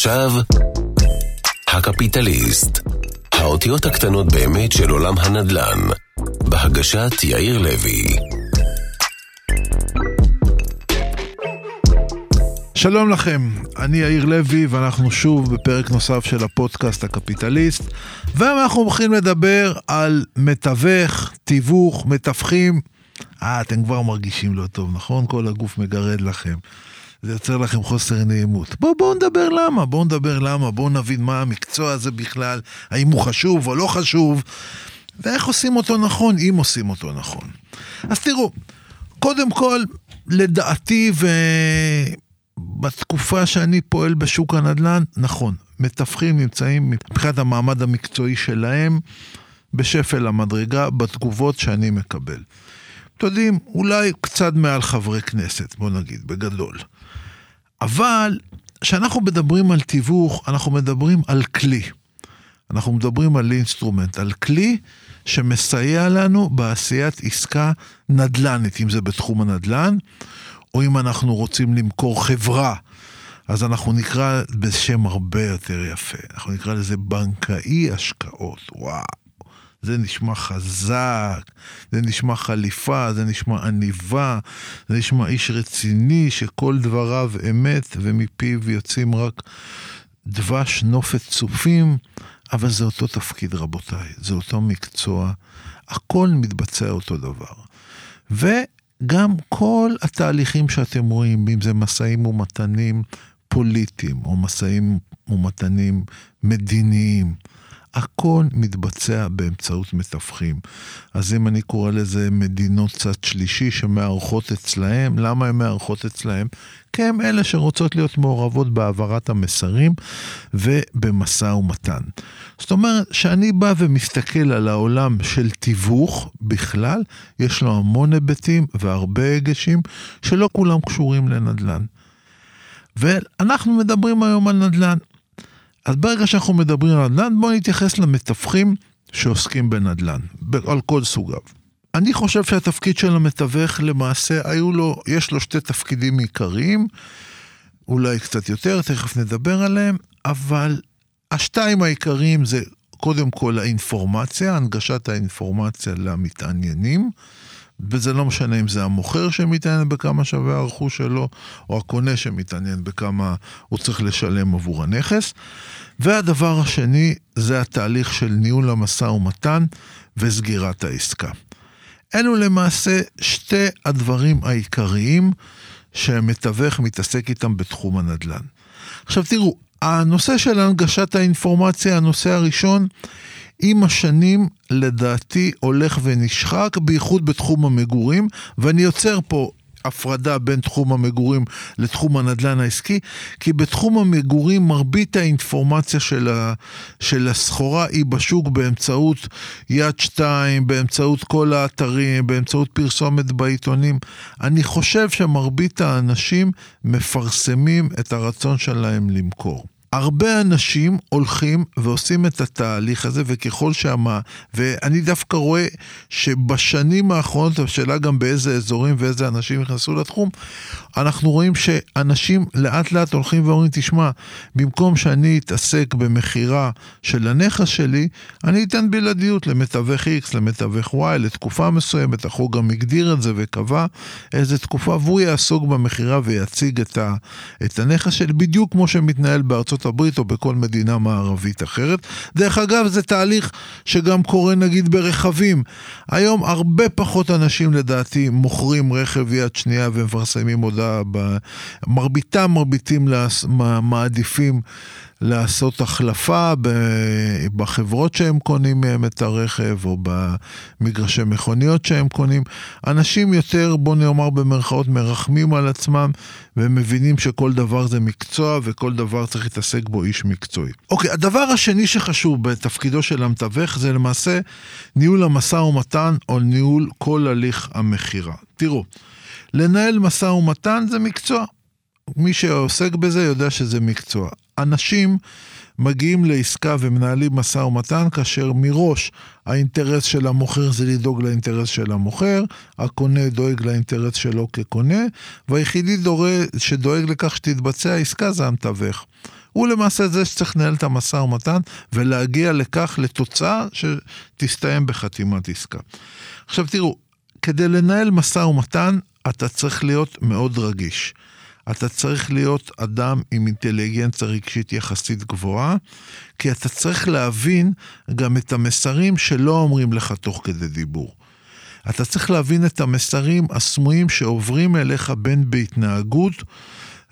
ועכשיו, הקפיטליסט. האותיות הקטנות באמת של עולם הנדל"ן. בהגשת יאיר לוי. שלום לכם, אני יאיר לוי ואנחנו שוב בפרק נוסף של הפודקאסט הקפיטליסט והיום אנחנו הולכים לדבר על מתווך, תיווך, מתווכים. אה, אתם כבר מרגישים לא טוב, נכון? כל הגוף מגרד לכם. זה יוצר לכם חוסר נעימות. בואו בוא נדבר למה, בואו נדבר למה, בואו נבין מה המקצוע הזה בכלל, האם הוא חשוב או לא חשוב, ואיך עושים אותו נכון, אם עושים אותו נכון. אז תראו, קודם כל, לדעתי ובתקופה שאני פועל בשוק הנדל"ן, נכון, מתווכים נמצאים מבחינת המעמד המקצועי שלהם בשפל המדרגה בתגובות שאני מקבל. אתם יודעים, אולי קצת מעל חברי כנסת, בוא נגיד, בגדול. אבל כשאנחנו מדברים על תיווך, אנחנו מדברים על כלי. אנחנו מדברים על אינסטרומנט, על כלי שמסייע לנו בעשיית עסקה נדל"נית, אם זה בתחום הנדל"ן, או אם אנחנו רוצים למכור חברה, אז אנחנו נקרא בשם הרבה יותר יפה. אנחנו נקרא לזה בנקאי השקעות. וואו. זה נשמע חזק, זה נשמע חליפה, זה נשמע עניבה, זה נשמע איש רציני שכל דבריו אמת ומפיו יוצאים רק דבש נופת צופים, אבל זה אותו תפקיד רבותיי, זה אותו מקצוע, הכל מתבצע אותו דבר. וגם כל התהליכים שאתם רואים, אם זה משאים ומתנים פוליטיים או משאים ומתנים מדיניים, הכל מתבצע באמצעות מתווכים. אז אם אני קורא לזה מדינות צד שלישי שמארחות אצלהם, למה הן מארחות אצלהם? כי הן אלה שרוצות להיות מעורבות בהעברת המסרים ובמשא ומתן. זאת אומרת, שאני בא ומסתכל על העולם של תיווך בכלל, יש לו המון היבטים והרבה הגשים שלא כולם קשורים לנדל"ן. ואנחנו מדברים היום על נדל"ן. אז ברגע שאנחנו מדברים על נדל"ן, בואו נתייחס למתווכים שעוסקים בנדל"ן, על כל סוגיו. אני חושב שהתפקיד של המתווך למעשה, היו לו, יש לו שתי תפקידים עיקריים, אולי קצת יותר, תכף נדבר עליהם, אבל השתיים העיקריים זה קודם כל האינפורמציה, הנגשת האינפורמציה למתעניינים. וזה לא משנה אם זה המוכר שמתעניין בכמה שווה הרכוש שלו, או הקונה שמתעניין בכמה הוא צריך לשלם עבור הנכס. והדבר השני זה התהליך של ניהול המשא ומתן וסגירת העסקה. אלו למעשה שתי הדברים העיקריים שהמתווך מתעסק איתם בתחום הנדל"ן. עכשיו תראו, הנושא של הנגשת האינפורמציה, הנושא הראשון, עם השנים לדעתי הולך ונשחק, בייחוד בתחום המגורים, ואני יוצר פה הפרדה בין תחום המגורים לתחום הנדל"ן העסקי, כי בתחום המגורים מרבית האינפורמציה של, ה, של הסחורה היא בשוק באמצעות יד שתיים, באמצעות כל האתרים, באמצעות פרסומת בעיתונים. אני חושב שמרבית האנשים מפרסמים את הרצון שלהם למכור. הרבה אנשים הולכים ועושים את התהליך הזה, וככל שהמה... ואני דווקא רואה שבשנים האחרונות, השאלה גם באיזה אזורים ואיזה אנשים נכנסו לתחום, אנחנו רואים שאנשים לאט לאט הולכים ואומרים, תשמע, במקום שאני אתעסק במכירה של הנכס שלי, אני אתן בלעדיות למתווך X, למתווך Y, לתקופה מסוימת, החוק גם הגדיר את זה וקבע איזה תקופה, והוא יעסוק במכירה ויציג את, ה... את הנכס שלי, בדיוק כמו שמתנהל בארצות בארצות הברית או בכל מדינה מערבית אחרת. דרך אגב, זה תהליך שגם קורה נגיד ברכבים. היום הרבה פחות אנשים לדעתי מוכרים רכב יד שנייה ומפרסמים הודעה, מרביתם מרביתים, מעדיפים לעשות החלפה בחברות שהם קונים מהם את הרכב, או במגרשי מכוניות שהם קונים. אנשים יותר, בוא נאמר במרכאות, מרחמים על עצמם, והם מבינים שכל דבר זה מקצוע, וכל דבר צריך להתעסק בו איש מקצועי. אוקיי, הדבר השני שחשוב בתפקידו של המתווך, זה למעשה ניהול המשא ומתן, או ניהול כל הליך המכירה. תראו, לנהל משא ומתן זה מקצוע. מי שעוסק בזה יודע שזה מקצוע. אנשים מגיעים לעסקה ומנהלים משא ומתן כאשר מראש האינטרס של המוכר זה לדאוג לאינטרס של המוכר, הקונה דואג לאינטרס שלו כקונה, והיחידי שדואג לכך שתתבצע העסקה זה המתווך. הוא למעשה זה שצריך לנהל את המשא ומתן ולהגיע לכך, לתוצאה שתסתיים בחתימת עסקה. עכשיו תראו, כדי לנהל משא ומתן, אתה צריך להיות מאוד רגיש. אתה צריך להיות אדם עם אינטליגנציה רגשית יחסית גבוהה, כי אתה צריך להבין גם את המסרים שלא אומרים לך תוך כדי דיבור. אתה צריך להבין את המסרים הסמויים שעוברים אליך בין בהתנהגות,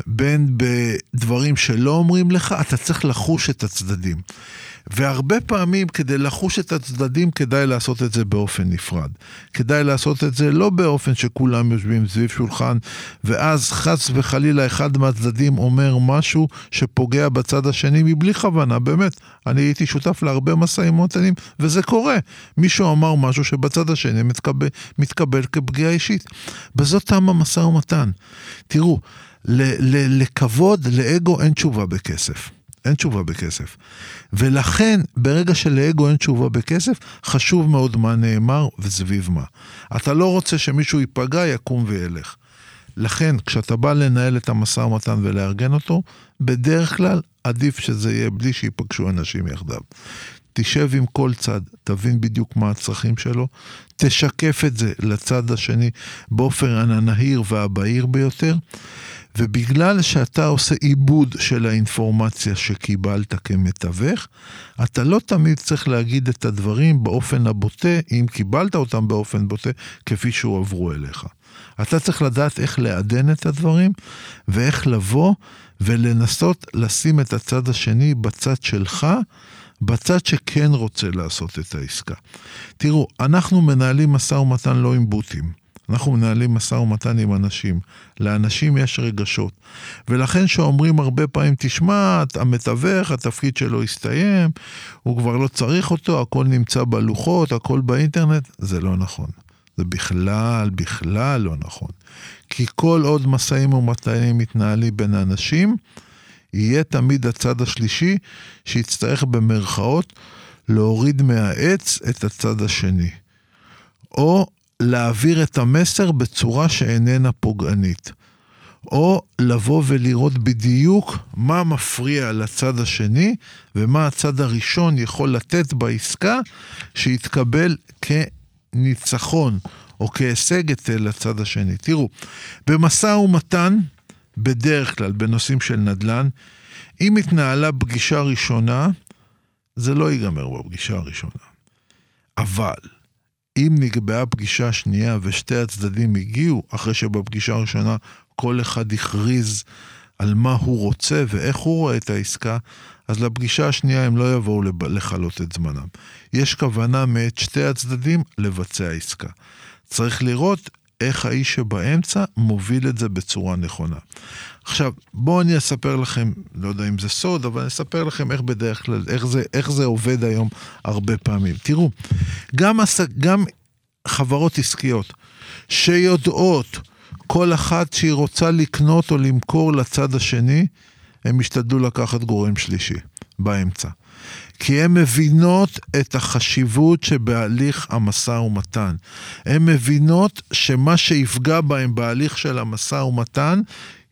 בין בדברים שלא אומרים לך, אתה צריך לחוש את הצדדים. והרבה פעמים כדי לחוש את הצדדים כדאי לעשות את זה באופן נפרד. כדאי לעשות את זה לא באופן שכולם יושבים סביב שולחן, ואז חס וחלילה אחד מהצדדים אומר משהו שפוגע בצד השני מבלי כוונה, באמת. אני הייתי שותף להרבה משאים ומתנים, וזה קורה. מישהו אמר משהו שבצד השני מתקבל, מתקבל כפגיעה אישית. בזאת תם המשא ומתן. תראו, לכבוד, לאגו אין תשובה בכסף. אין תשובה בכסף. ולכן, ברגע שלאגו אין תשובה בכסף, חשוב מאוד מה נאמר וסביב מה. אתה לא רוצה שמישהו ייפגע, יקום וילך. לכן, כשאתה בא לנהל את המשא ומתן ולארגן אותו, בדרך כלל עדיף שזה יהיה בלי שיפגשו אנשים יחדיו. תשב עם כל צד, תבין בדיוק מה הצרכים שלו, תשקף את זה לצד השני באופן הנהיר והבהיר ביותר, ובגלל שאתה עושה עיבוד של האינפורמציה שקיבלת כמתווך, אתה לא תמיד צריך להגיד את הדברים באופן הבוטה, אם קיבלת אותם באופן בוטה, כפי שהועברו אליך. אתה צריך לדעת איך לעדן את הדברים, ואיך לבוא ולנסות לשים את הצד השני בצד שלך, בצד שכן רוצה לעשות את העסקה. תראו, אנחנו מנהלים משא ומתן לא עם בוטים. אנחנו מנהלים משא ומתן עם אנשים. לאנשים יש רגשות. ולכן שאומרים הרבה פעמים, תשמע, המתווך, התפקיד שלו הסתיים, הוא כבר לא צריך אותו, הכל נמצא בלוחות, הכל באינטרנט, זה לא נכון. זה בכלל, בכלל לא נכון. כי כל עוד משאים ומתנים מתנהלים בין אנשים, יהיה תמיד הצד השלישי שיצטרך במרכאות להוריד מהעץ את הצד השני. או להעביר את המסר בצורה שאיננה פוגענית. או לבוא ולראות בדיוק מה מפריע לצד השני ומה הצד הראשון יכול לתת בעסקה שיתקבל כניצחון או כהישג אצל הצד השני. תראו, במשא ומתן, בדרך כלל בנושאים של נדל"ן, אם התנהלה פגישה ראשונה, זה לא ייגמר בפגישה הראשונה. אבל אם נקבעה פגישה שנייה ושתי הצדדים הגיעו, אחרי שבפגישה הראשונה כל אחד הכריז על מה הוא רוצה ואיך הוא רואה את העסקה, אז לפגישה השנייה הם לא יבואו לכלות את זמנם. יש כוונה מאת שתי הצדדים לבצע עסקה. צריך לראות איך האיש שבאמצע מוביל את זה בצורה נכונה. עכשיו, בואו אני אספר לכם, לא יודע אם זה סוד, אבל אני אספר לכם איך בדרך כלל, איך זה, איך זה עובד היום הרבה פעמים. תראו, גם, גם חברות עסקיות שיודעות כל אחת שהיא רוצה לקנות או למכור לצד השני, הם ישתדלו לקחת גורם שלישי באמצע. כי הן מבינות את החשיבות שבהליך המשא ומתן. הן מבינות שמה שיפגע בהן בהליך של המשא ומתן,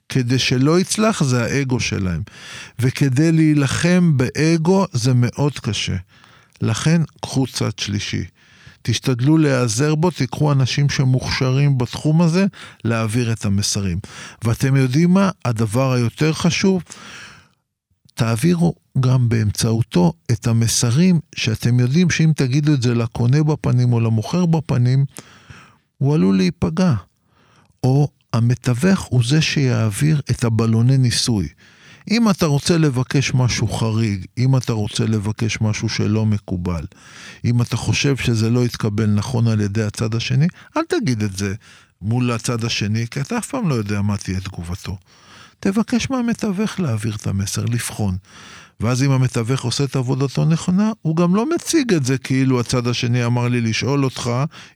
כדי שלא יצלח, זה האגו שלהם. וכדי להילחם באגו זה מאוד קשה. לכן קחו צד שלישי. תשתדלו להיעזר בו, תיקחו אנשים שמוכשרים בתחום הזה להעביר את המסרים. ואתם יודעים מה? הדבר היותר חשוב, תעבירו גם באמצעותו את המסרים שאתם יודעים שאם תגידו את זה לקונה בפנים או למוכר בפנים, הוא עלול להיפגע. או המתווך הוא זה שיעביר את הבלוני ניסוי. אם אתה רוצה לבקש משהו חריג, אם אתה רוצה לבקש משהו שלא מקובל, אם אתה חושב שזה לא יתקבל נכון על ידי הצד השני, אל תגיד את זה מול הצד השני, כי אתה אף פעם לא יודע מה תהיה תגובתו. תבקש מהמתווך להעביר את המסר, לבחון. ואז אם המתווך עושה את עבודתו נכונה, הוא גם לא מציג את זה כאילו הצד השני אמר לי לשאול אותך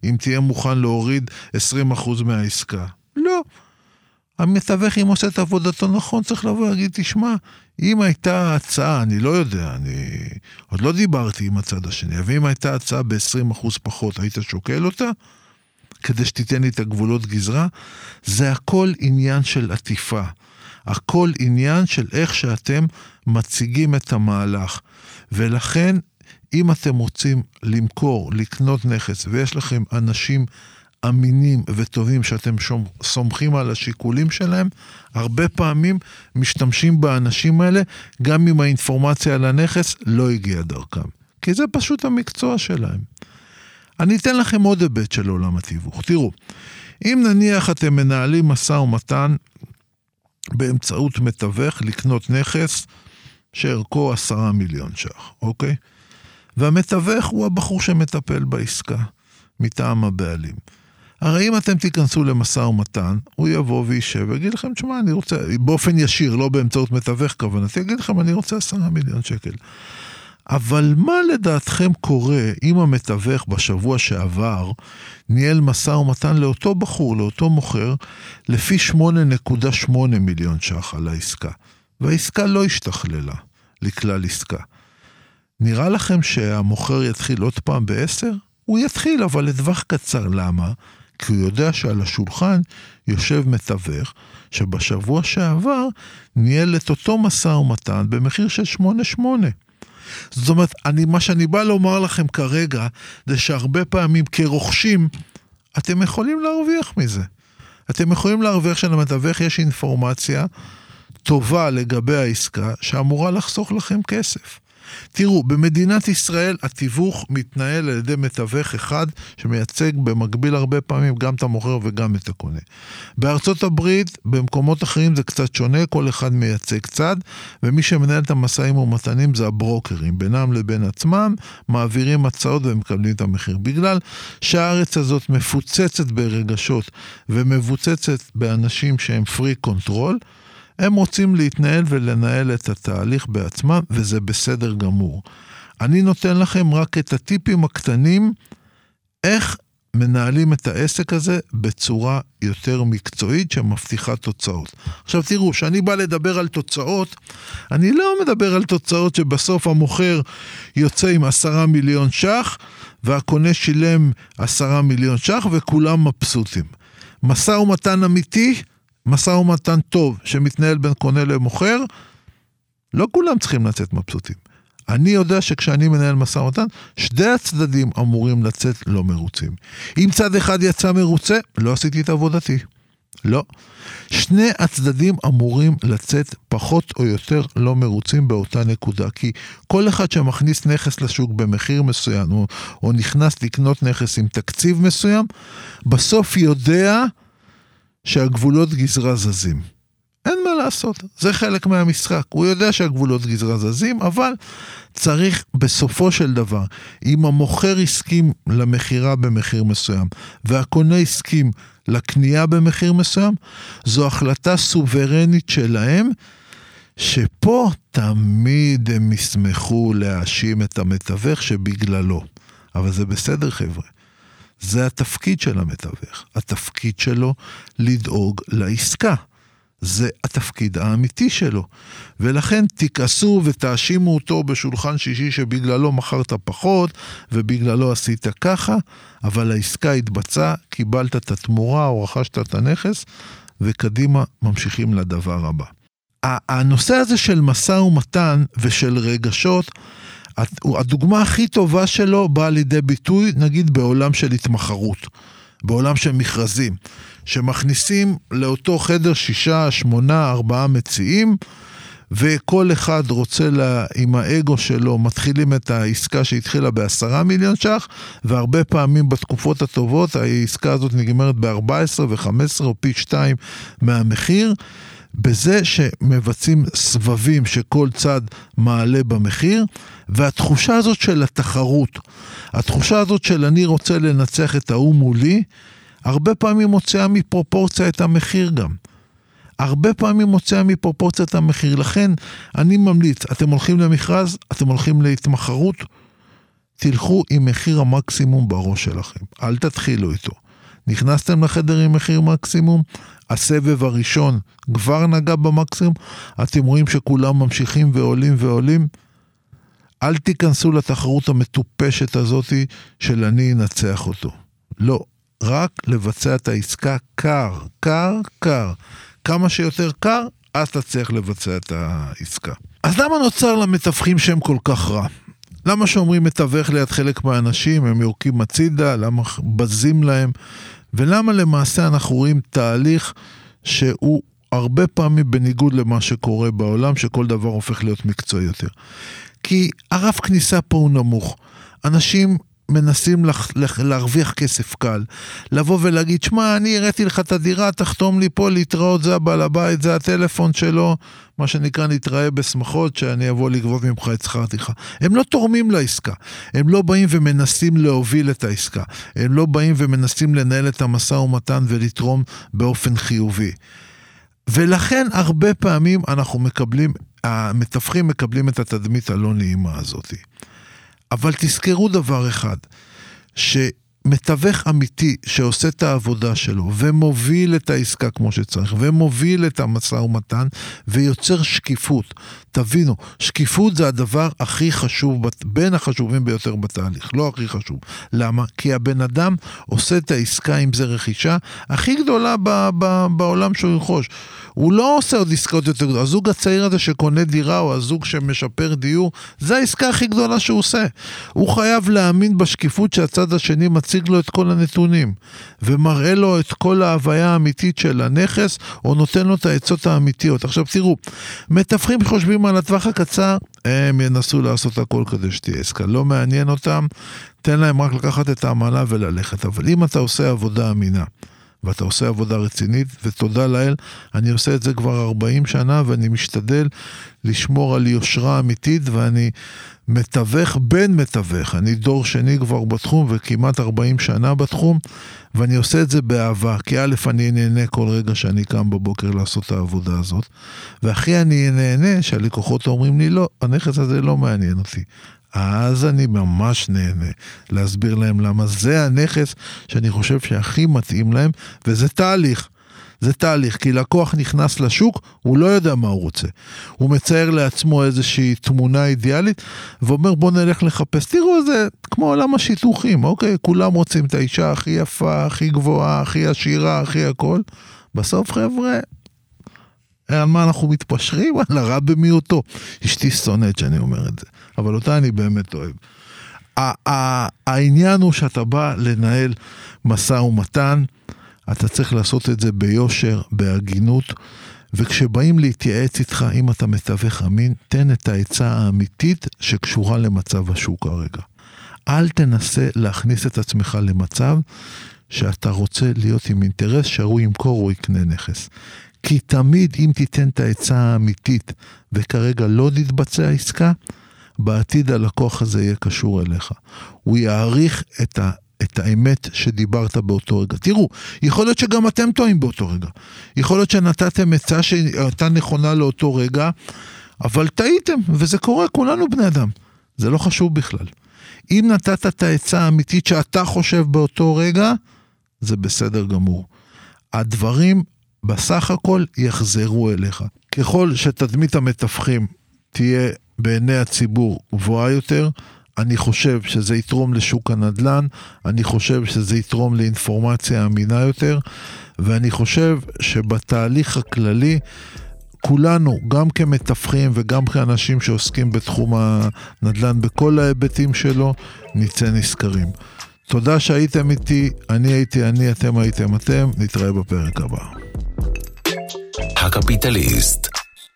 אם תהיה מוכן להוריד 20% מהעסקה. לא. המתווך, אם עושה את עבודתו נכון, צריך לבוא ולהגיד, תשמע, אם הייתה הצעה, אני לא יודע, אני עוד לא דיברתי עם הצד השני, אבל אם הייתה הצעה ב-20% פחות, היית שוקל אותה? כדי שתיתן לי את הגבולות גזרה? זה הכל עניין של עטיפה. הכל עניין של איך שאתם מציגים את המהלך. ולכן, אם אתם רוצים למכור, לקנות נכס, ויש לכם אנשים אמינים וטובים שאתם סומכים על השיקולים שלהם, הרבה פעמים משתמשים באנשים האלה, גם אם האינפורמציה על הנכס לא הגיעה דרכם. כי זה פשוט המקצוע שלהם. אני אתן לכם עוד היבט של עולם התיווך. תראו, אם נניח אתם מנהלים משא ומתן באמצעות מתווך לקנות נכס שערכו עשרה מיליון ש"ח, אוקיי? והמתווך הוא הבחור שמטפל בעסקה מטעם הבעלים. הרי אם אתם תיכנסו למשא ומתן, הוא יבוא וישב ויגיד לכם, תשמע, אני רוצה, באופן ישיר, לא באמצעות מתווך כוונתי, יגיד לכם, אני רוצה עשרה מיליון שקל. אבל מה לדעתכם קורה אם המתווך בשבוע שעבר ניהל משא ומתן לאותו בחור, לאותו מוכר, לפי 8.8 מיליון ש"ח על העסקה, והעסקה לא השתכללה לכלל עסקה. נראה לכם שהמוכר יתחיל עוד פעם ב-10? הוא יתחיל, אבל לטווח קצר. למה? כי הוא יודע שעל השולחן יושב מתווך שבשבוע שעבר ניהל את אותו משא ומתן במחיר של 8.8. זאת אומרת, אני, מה שאני בא לומר לכם כרגע, זה שהרבה פעמים כרוכשים, אתם יכולים להרוויח מזה. אתם יכולים להרוויח שלמתווך יש אינפורמציה טובה לגבי העסקה, שאמורה לחסוך לכם כסף. תראו, במדינת ישראל התיווך מתנהל על ידי מתווך אחד שמייצג במקביל הרבה פעמים גם את המוכר וגם את הקונה. בארצות הברית, במקומות אחרים זה קצת שונה, כל אחד מייצג צד, ומי שמנהל את המשאים ומתנים זה הברוקרים, בינם לבין עצמם, מעבירים הצעות ומקבלים את המחיר. בגלל שהארץ הזאת מפוצצת ברגשות ומפוצצת באנשים שהם freak control, הם רוצים להתנהל ולנהל את התהליך בעצמם, וזה בסדר גמור. אני נותן לכם רק את הטיפים הקטנים, איך מנהלים את העסק הזה בצורה יותר מקצועית שמבטיחה תוצאות. עכשיו תראו, כשאני בא לדבר על תוצאות, אני לא מדבר על תוצאות שבסוף המוכר יוצא עם עשרה מיליון ש"ח והקונה שילם עשרה מיליון ש"ח וכולם מבסוטים. משא ומתן אמיתי משא ומתן טוב שמתנהל בין קונה למוכר, לא כולם צריכים לצאת מבסוטים. אני יודע שכשאני מנהל משא ומתן, שני הצדדים אמורים לצאת לא מרוצים. אם צד אחד יצא מרוצה, לא עשיתי את עבודתי. לא. שני הצדדים אמורים לצאת פחות או יותר לא מרוצים באותה נקודה, כי כל אחד שמכניס נכס לשוק במחיר מסוים, או, או נכנס לקנות נכס עם תקציב מסוים, בסוף יודע שהגבולות גזרה זזים. אין מה לעשות, זה חלק מהמשחק. הוא יודע שהגבולות גזרה זזים, אבל צריך בסופו של דבר, אם המוכר הסכים למכירה במחיר מסוים, והקונה הסכים לקנייה במחיר מסוים, זו החלטה סוברנית שלהם, שפה תמיד הם ישמחו להאשים את המתווך שבגללו. אבל זה בסדר חבר'ה. זה התפקיד של המתווך. התפקיד שלו לדאוג לעסקה. זה התפקיד האמיתי שלו. ולכן תכעסו ותאשימו אותו בשולחן שישי שבגללו מכרת פחות ובגללו עשית ככה, אבל העסקה התבצעה, קיבלת את התמורה או רכשת את הנכס, וקדימה ממשיכים לדבר הבא. הנושא הזה של משא ומתן ושל רגשות, הדוגמה הכי טובה שלו באה לידי ביטוי, נגיד, בעולם של התמחרות, בעולם של מכרזים, שמכניסים לאותו חדר שישה, שמונה, ארבעה מציעים, וכל אחד רוצה, לה, עם האגו שלו, מתחילים את העסקה שהתחילה בעשרה מיליון ש"ח, והרבה פעמים בתקופות הטובות העסקה הזאת נגמרת ב-14 ו-15 או פי שתיים מהמחיר. בזה שמבצעים סבבים שכל צד מעלה במחיר, והתחושה הזאת של התחרות, התחושה הזאת של אני רוצה לנצח את ההוא מולי, הרבה פעמים מוציאה מפרופורציה את המחיר גם. הרבה פעמים מוציאה מפרופורציה את המחיר. לכן אני ממליץ, אתם הולכים למכרז, אתם הולכים להתמחרות, תלכו עם מחיר המקסימום בראש שלכם. אל תתחילו איתו. נכנסתם לחדר עם מחיר מקסימום, הסבב הראשון כבר נגע במקסימום, אתם רואים שכולם ממשיכים ועולים ועולים. אל תיכנסו לתחרות המטופשת הזאתי של אני אנצח אותו. לא, רק לבצע את העסקה קר, קר, קר. כמה שיותר קר, אז תצליח לבצע את העסקה. אז למה נוצר למתווכים שם כל כך רע? למה שאומרים מתווך ליד חלק מהאנשים, הם יורקים הצידה, למה בזים להם, ולמה למעשה אנחנו רואים תהליך שהוא הרבה פעמים בניגוד למה שקורה בעולם, שכל דבר הופך להיות מקצועי יותר. כי הרף כניסה פה הוא נמוך. אנשים מנסים לח, לח, להרוויח כסף קל. לבוא ולהגיד, שמע, אני הראיתי לך את הדירה, תחתום לי פה, להתראות, זה הבעל הבית, זה הטלפון שלו, מה שנקרא, נתראה בשמחות, שאני אבוא לגבות ממך את שכר הטרחה. הם לא תורמים לעסקה. הם לא באים ומנסים להוביל את העסקה. הם לא באים ומנסים לנהל את המשא ומתן ולתרום באופן חיובי. ולכן הרבה פעמים אנחנו מקבלים, המתווכים מקבלים את התדמית הלא נעימה הזאתי. אבל תזכרו דבר אחד, שמתווך אמיתי שעושה את העבודה שלו ומוביל את העסקה כמו שצריך ומוביל את המשא ומתן ויוצר שקיפות. תבינו, שקיפות זה הדבר הכי חשוב, בין החשובים ביותר בתהליך, לא הכי חשוב. למה? כי הבן אדם עושה את העסקה, אם זה רכישה, הכי גדולה ב- ב- בעולם שהוא ירכוש. הוא לא עושה עוד עסקאות יותר גדולות. הזוג הצעיר הזה שקונה דירה, או הזוג שמשפר דיור, זה העסקה הכי גדולה שהוא עושה. הוא חייב להאמין בשקיפות שהצד השני מציג לו את כל הנתונים, ומראה לו את כל ההוויה האמיתית של הנכס, או נותן לו את העצות האמיתיות. עכשיו תראו, מתווכים חושבים על הטווח הקצר, הם ינסו לעשות הכל כדי שתהיה עסקה. לא מעניין אותם, תן להם רק לקחת את העמלה וללכת. אבל אם אתה עושה עבודה אמינה, ואתה עושה עבודה רצינית, ותודה לאל, אני עושה את זה כבר 40 שנה, ואני משתדל לשמור על יושרה אמיתית, ואני מתווך בן מתווך. אני דור שני כבר בתחום, וכמעט 40 שנה בתחום, ואני עושה את זה באהבה, כי א', אני נהנה כל רגע שאני קם בבוקר לעשות את העבודה הזאת, והכי אני נהנה שהלקוחות אומרים לי, לא, הנכס הזה לא מעניין אותי. אז אני ממש נהנה להסביר להם למה זה הנכס שאני חושב שהכי מתאים להם, וזה תהליך. זה תהליך, כי לקוח נכנס לשוק, הוא לא יודע מה הוא רוצה. הוא מצייר לעצמו איזושהי תמונה אידיאלית, ואומר בוא נלך לחפש. תראו, זה כמו עולם השיתוכים, אוקיי? כולם רוצים את האישה הכי יפה, הכי גבוהה, הכי עשירה, הכי הכל. בסוף, חבר'ה, על מה אנחנו מתפשרים? על הרע במיעוטו. אשתי שונאת שאני אומר את זה, אבל אותה אני באמת אוהב. העניין הוא שאתה בא לנהל משא ומתן, אתה צריך לעשות את זה ביושר, בהגינות, וכשבאים להתייעץ איתך, אם אתה מתווך אמין, תן את העצה האמיתית שקשורה למצב השוק הרגע. אל תנסה להכניס את עצמך למצב שאתה רוצה להיות עם אינטרס שהוא ימכור או יקנה נכס. כי תמיד אם תיתן את העצה האמיתית וכרגע לא תתבצע עסקה, בעתיד הלקוח הזה יהיה קשור אליך. הוא יעריך את, ה, את האמת שדיברת באותו רגע. תראו, יכול להיות שגם אתם טועים באותו רגע. יכול להיות שנתתם עצה שהייתה נכונה לאותו רגע, אבל טעיתם, וזה קורה, כולנו בני אדם. זה לא חשוב בכלל. אם נתת את העצה האמיתית שאתה חושב באותו רגע, זה בסדר גמור. הדברים בסך הכל יחזרו אליך. ככל שתדמית המתווכים תהיה בעיני הציבור גבוהה יותר, אני חושב שזה יתרום לשוק הנדל"ן, אני חושב שזה יתרום לאינפורמציה אמינה יותר, ואני חושב שבתהליך הכללי, כולנו, גם כמתווכים וגם כאנשים שעוסקים בתחום הנדל"ן בכל ההיבטים שלו, נצא נשכרים. תודה שהייתם איתי, אני הייתי אני, אתם הייתם אתם, נתראה בפרק הבא. הקפיטליסט,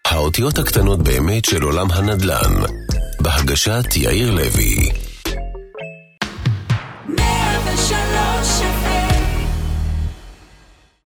האותיות הקטנות באמת של עולם הנדל"ן, בהגשת יאיר לוי